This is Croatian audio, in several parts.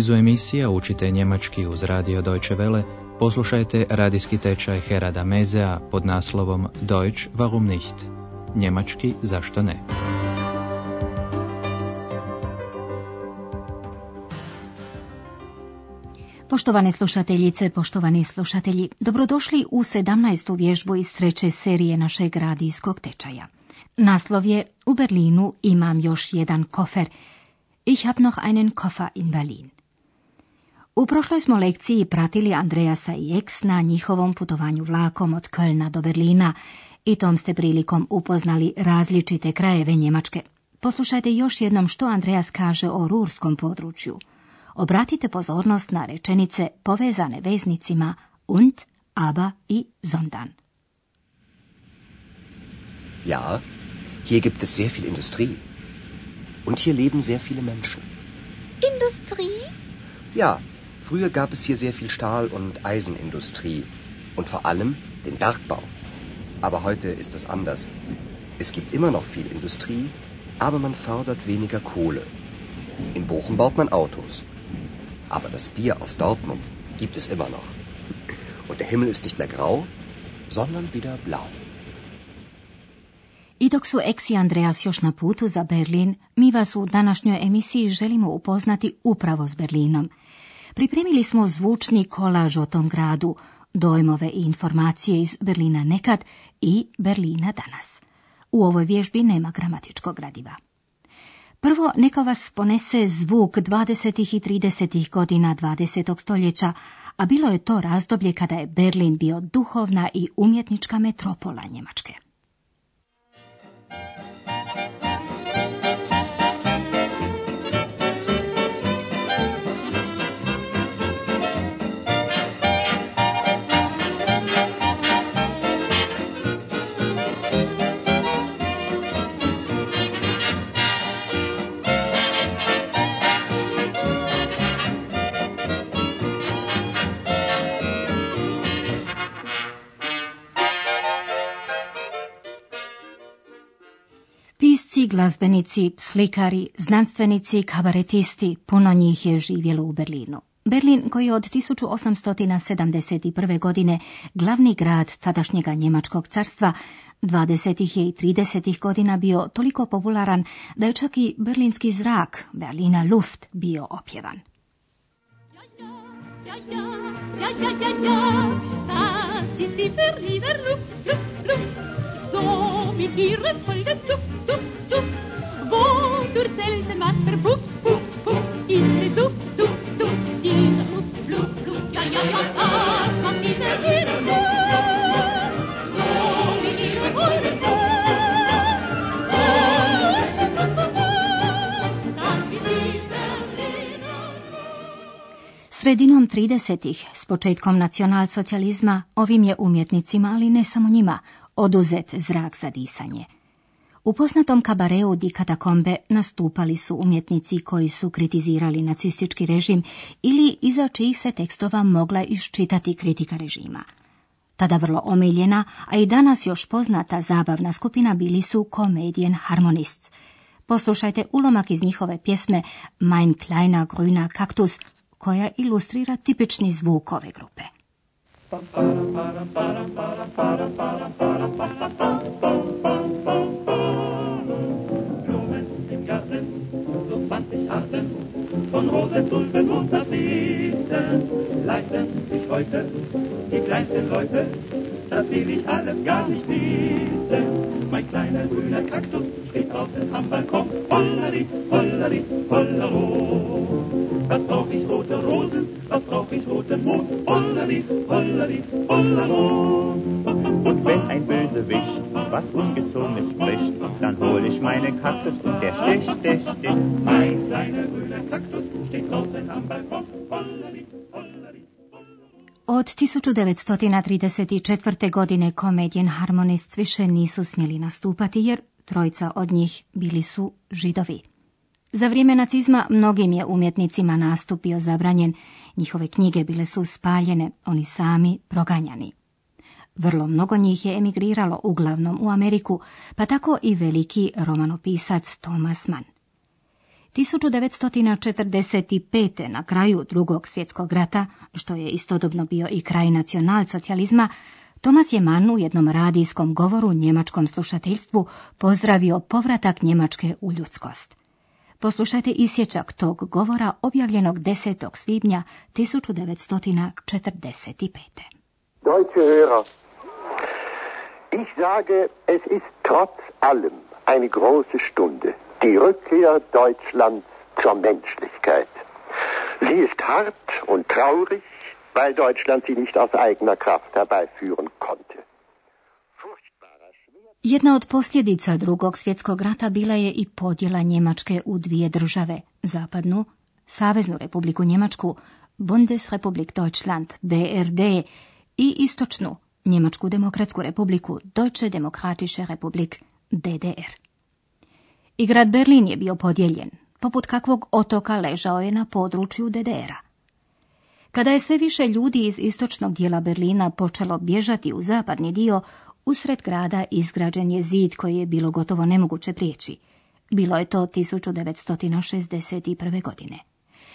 nizu emisija učite njemački uz radio Deutsche Welle, poslušajte radijski tečaj Herada Mezea pod naslovom Deutsch warum nicht? Njemački zašto ne? Poštovane slušateljice, poštovani slušatelji, dobrodošli u 17. vježbu iz treće serije našeg radijskog tečaja. Naslov je U Berlinu imam još jedan kofer. Ich hab noch einen Koffer in Berlin. U prošloj smo lekciji pratili Andreasa i Eks na njihovom putovanju vlakom od Kölna do Berlina i tom ste prilikom upoznali različite krajeve Njemačke. Poslušajte još jednom što Andreas kaže o rurskom području. Obratite pozornost na rečenice povezane veznicima und, aber i sondern. Ja, hier gibt es sehr viel Industrie. Und hier leben sehr viele Menschen. Industrie? Ja, früher gab es hier sehr viel Stahl- und Eisenindustrie. Und vor allem den Bergbau. Aber heute ist es anders. Es gibt immer noch viel Industrie, aber man fördert weniger Kohle. In Bochum baut man Autos. Aber das Bier aus Dortmund gibt es immer noch. Und der Himmel ist nicht mehr grau, sondern wieder blau. I dok su Eks i Andreas još na putu za Berlin, mi vas u današnjoj emisiji želimo upoznati upravo s Berlinom. Pripremili smo zvučni kolaž o tom gradu, dojmove i informacije iz Berlina nekad i Berlina danas. U ovoj vježbi nema gramatičkog gradiva. Prvo neka vas ponese zvuk 20. i 30. godina 20. stoljeća, a bilo je to razdoblje kada je Berlin bio duhovna i umjetnička metropola Njemačke. Pisci, glazbenici, slikari, znanstvenici, kabaretisti, puno njih je živjelo u Berlinu. Berlin, koji je od 1871. godine glavni grad tadašnjega Njemačkog carstva, 20. je i 30. godina bio toliko popularan da je čak i berlinski zrak, Berlina Luft, bio opjevan. Ja, ja, ja, ja, ja, ja, das ist die Berliner Luft, Luft, Luft. So mit ihrem Folge Duft, Duft, Duft. Wo durch Seltenmacher Puff, Puff, Puff. In der Duft, Duft, Duft. Dieser Luft, Luft, Luft. Ja, ja, ja, die Berliner Luft. So mit ihrem Folge Duft. Sredinom 30. s početkom nacionalsocijalizma ovim je umjetnicima, ali ne samo njima, oduzet zrak za disanje. U poznatom kabareu di katakombe nastupali su umjetnici koji su kritizirali nacistički režim ili iza čijih se tekstova mogla iščitati kritika režima. Tada vrlo omiljena, a i danas još poznata zabavna skupina bili su Comedian Harmonists. Poslušajte ulomak iz njihove pjesme Mein kleiner grüner Kaktus, koja ilustrira tipični zvuk ove grupe. Von Rosentulpen und Narzissen leisten sich heute die kleinsten Leute. Das will ich alles gar nicht wissen. Mein kleiner grüner Kaktus steht draußen am Balkon. Hollari, hollari, hollero. Was brauch ich rote Rosen, was brauch ich roten Mond? Hollari, hollari, hollero. Und wenn ein Bösewicht was Ungezogenes spricht, dann hol ich meinen Kaktus und der sticht, sticht, sticht. Mein kleiner grüner Kaktus steht draußen am Balkon. Hollari, hollari. Od 1934. godine Comedian Harmonists više nisu smjeli nastupati jer trojica od njih bili su židovi. Za vrijeme nacizma mnogim je umjetnicima nastup bio zabranjen, njihove knjige bile su spaljene, oni sami proganjani. Vrlo mnogo njih je emigriralo uglavnom u Ameriku, pa tako i veliki romanopisac Thomas Mann. 1945. na kraju drugog svjetskog rata, što je istodobno bio i kraj nacionalsocijalizma, Tomas je Mann u jednom radijskom govoru njemačkom slušateljstvu pozdravio povratak Njemačke u ljudskost. Poslušajte isječak tog govora objavljenog 10. svibnja 1945. Deutsche Hörer, ich sage, es ist trotz allem eine große Stunde, die Rückkehr Deutschlands zur Menschlichkeit. Sie ist hart und traurig, weil Deutschland sie nicht aus eigener Kraft herbeiführen konnte. Jedna od posljedica drugog svjetskog rata bila je i podjela Njemačke u dvije države, zapadnu, Saveznu republiku Njemačku, Bundesrepublik Deutschland, BRD, i istočnu, Njemačku demokratsku republiku, Deutsche Demokratische Republik, DDR. I grad Berlin je bio podijeljen, poput kakvog otoka ležao je na području DDR-a. Kada je sve više ljudi iz istočnog dijela Berlina počelo bježati u zapadni dio, usred grada izgrađen je zid koji je bilo gotovo nemoguće prijeći. Bilo je to 1961. godine.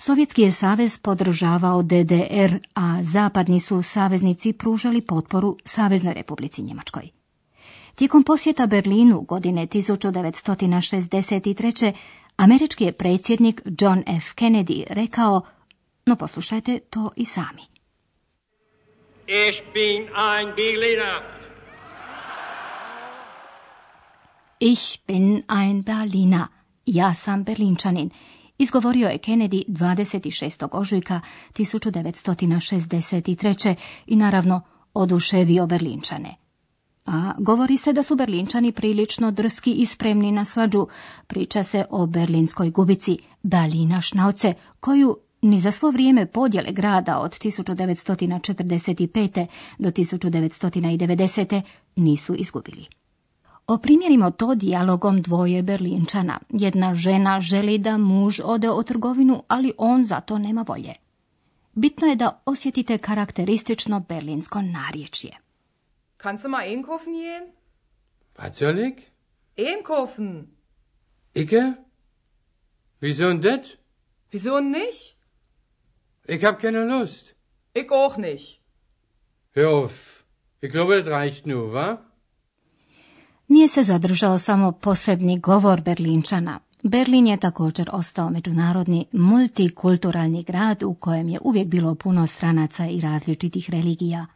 Sovjetski je savez podržavao DDR, a zapadni su saveznici pružali potporu Saveznoj republici Njemačkoj. Tijekom posjeta Berlinu godine 1963. američki je predsjednik John F. Kennedy rekao no poslušajte to i sami. Ich bin ein Berliner. Ich bin ein Berliner. Ja sam Berlinčanin. Izgovorio je Kennedy 26. ožujka 1963. i naravno oduševio Berlinčane. A govori se da su Berlinčani prilično drski i spremni na svađu. Priča se o berlinskoj gubici Berlina Šnauce, koju ni za svo vrijeme podjele grada od 1945. do 1990. nisu izgubili. Oprimjerimo to dijalogom dvoje Berlinčana. Jedna žena želi da muž ode o trgovinu, ali on za to nema volje. Bitno je da osjetite karakteristično berlinsko narječje. Kannst du mal einkaufen gehen? Was soll ich? Einkaufen. Icke? Wieso denn das? Wieso nicht? Ich hab keine Lust. Ich auch nicht. Hör auf. Ich glaube, das reicht nur, wa? Nije se zadržao samo posebni govor Berlinčana. Berlin je također ostao međunarodni multikulturalni grad u kojem je uvijek bilo puno stranaca i različitih religija.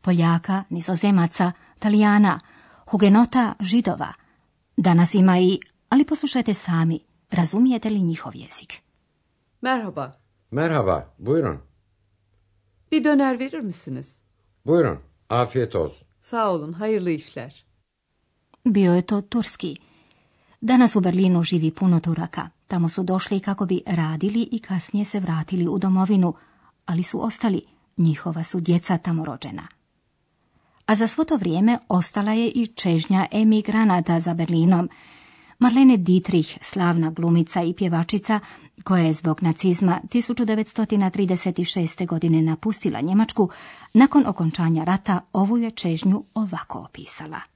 Poljaka, nizozemaca, Talijana, hugenota, židova. Danas ima i, ali poslušajte sami, razumijete li njihov jezik? Merhaba. Merhaba, buyurun. Bir döner verir misiniz? Buyurun, afiyet olsun. Sağ olun, hayırlı işler. Bio je to turski. Danas u Berlinu živi puno Turaka. Tamo su došli kako bi radili i kasnije se vratili u domovinu, ali su ostali. Njihova su djeca tamo rođena. A za svo to vrijeme ostala je i čežnja emigranata za Berlinom. Marlene Dietrich, slavna glumica i pjevačica, koja je zbog nacizma 1936. godine napustila Njemačku, nakon okončanja rata ovu je čežnju ovako opisala.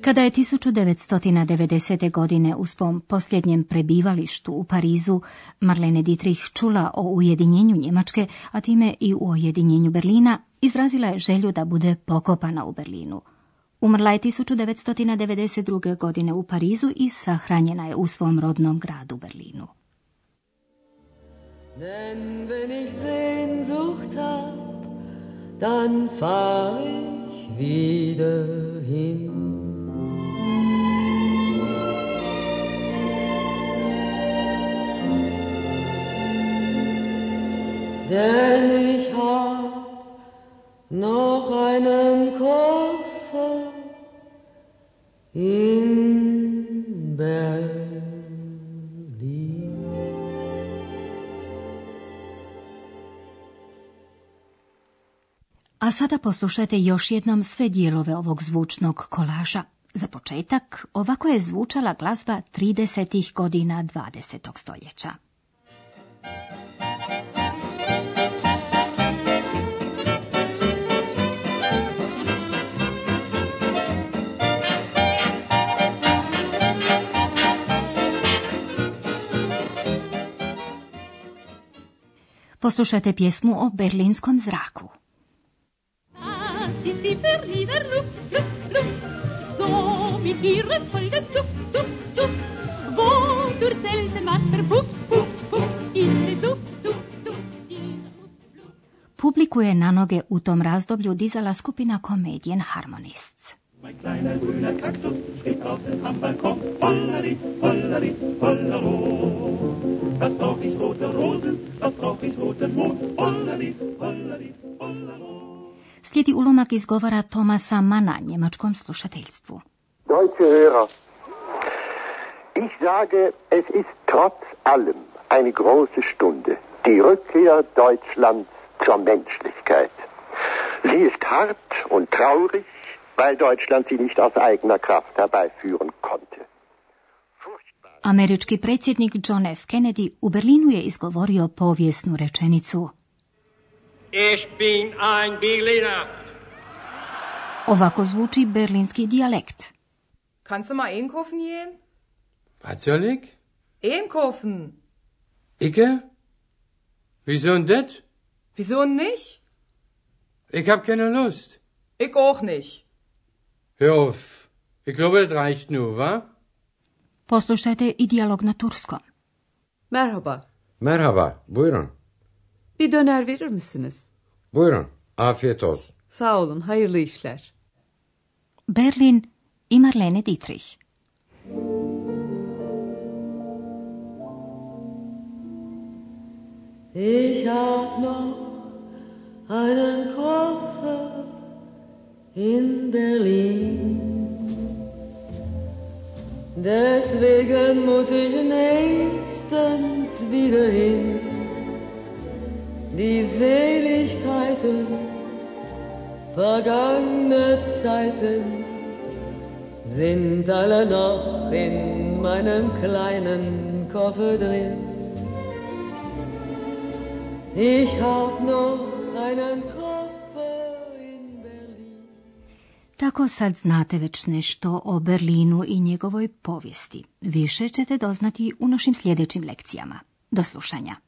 Kada je 1990. godine u svom posljednjem prebivalištu u Parizu Marlene Dietrich čula o ujedinjenju Njemačke, a time i u ujedinjenju Berlina, izrazila je želju da bude pokopana u Berlinu. Umrla je 1992. godine u Parizu i sahranjena je u svom rodnom gradu Berlinu. Denn wenn ich Sehnsucht hab, dann fahr ich wieder hin. A sada poslušajte još jednom sve dijelove ovog zvučnog kolaža. Za početak, ovako je zvučala glazba 30. godina 20. stoljeća. Poslušajte pjesmu o berlinskom zraku. Publiku je na noge u tom razdoblju dizala skupina Comedian Harmonists. Mein kleiner grüner Kaktus steht draußen am Balkon. Hollari, hollari, hollero. Was brauch ich rote Rosen, was brauch ich roten Mond. Hollero. Slijedi ulomak iz govora Tomasa Mana njemačkom slušateljstvu. Deutsche Hörer, ich sage, es ist trotz allem eine große Stunde, die Rückkehr Deutschlands zur Menschlichkeit. Sie ist hart und traurig, weil Deutschland sie nicht aus eigener Kraft herbeiführen konnte. Američki predsjednik John F. Kennedy u Berlinu je izgovorio povijesnu rečenicu. Ich bin ein Berliner. Ovako zvuči berlinski dijalekt. Kannst du mal einkaufen gehen? Was soll ich? Einkaufen. Icke? Wieso denn das? Wieso nicht? Ich hab keine Lust. Ich auch nicht. Hör auf. Ich glaube, das reicht nur, wa? Poslušajte i dijalog na turskom. Merhaba. Merhaba, buyurun. Bir döner verir misiniz? Buyurun, afiyet olsun. Sağ olun, hayırlı işler. Berlin i Marlene Dietrich. Ich hab noch einen Koffer in Berlin. Deswegen muss ich nächstens wieder hin. Die Seligkeiten vergangener Zeiten sind alle noch in meinem kleinen Koffer drin. Ich hab noch einen Koffer in Berlin. Tako sad znate već nešto o Berlinu i njegovoj povijesti. Više ćete doznati u našim sljedećim lekcijama. Do slušanja.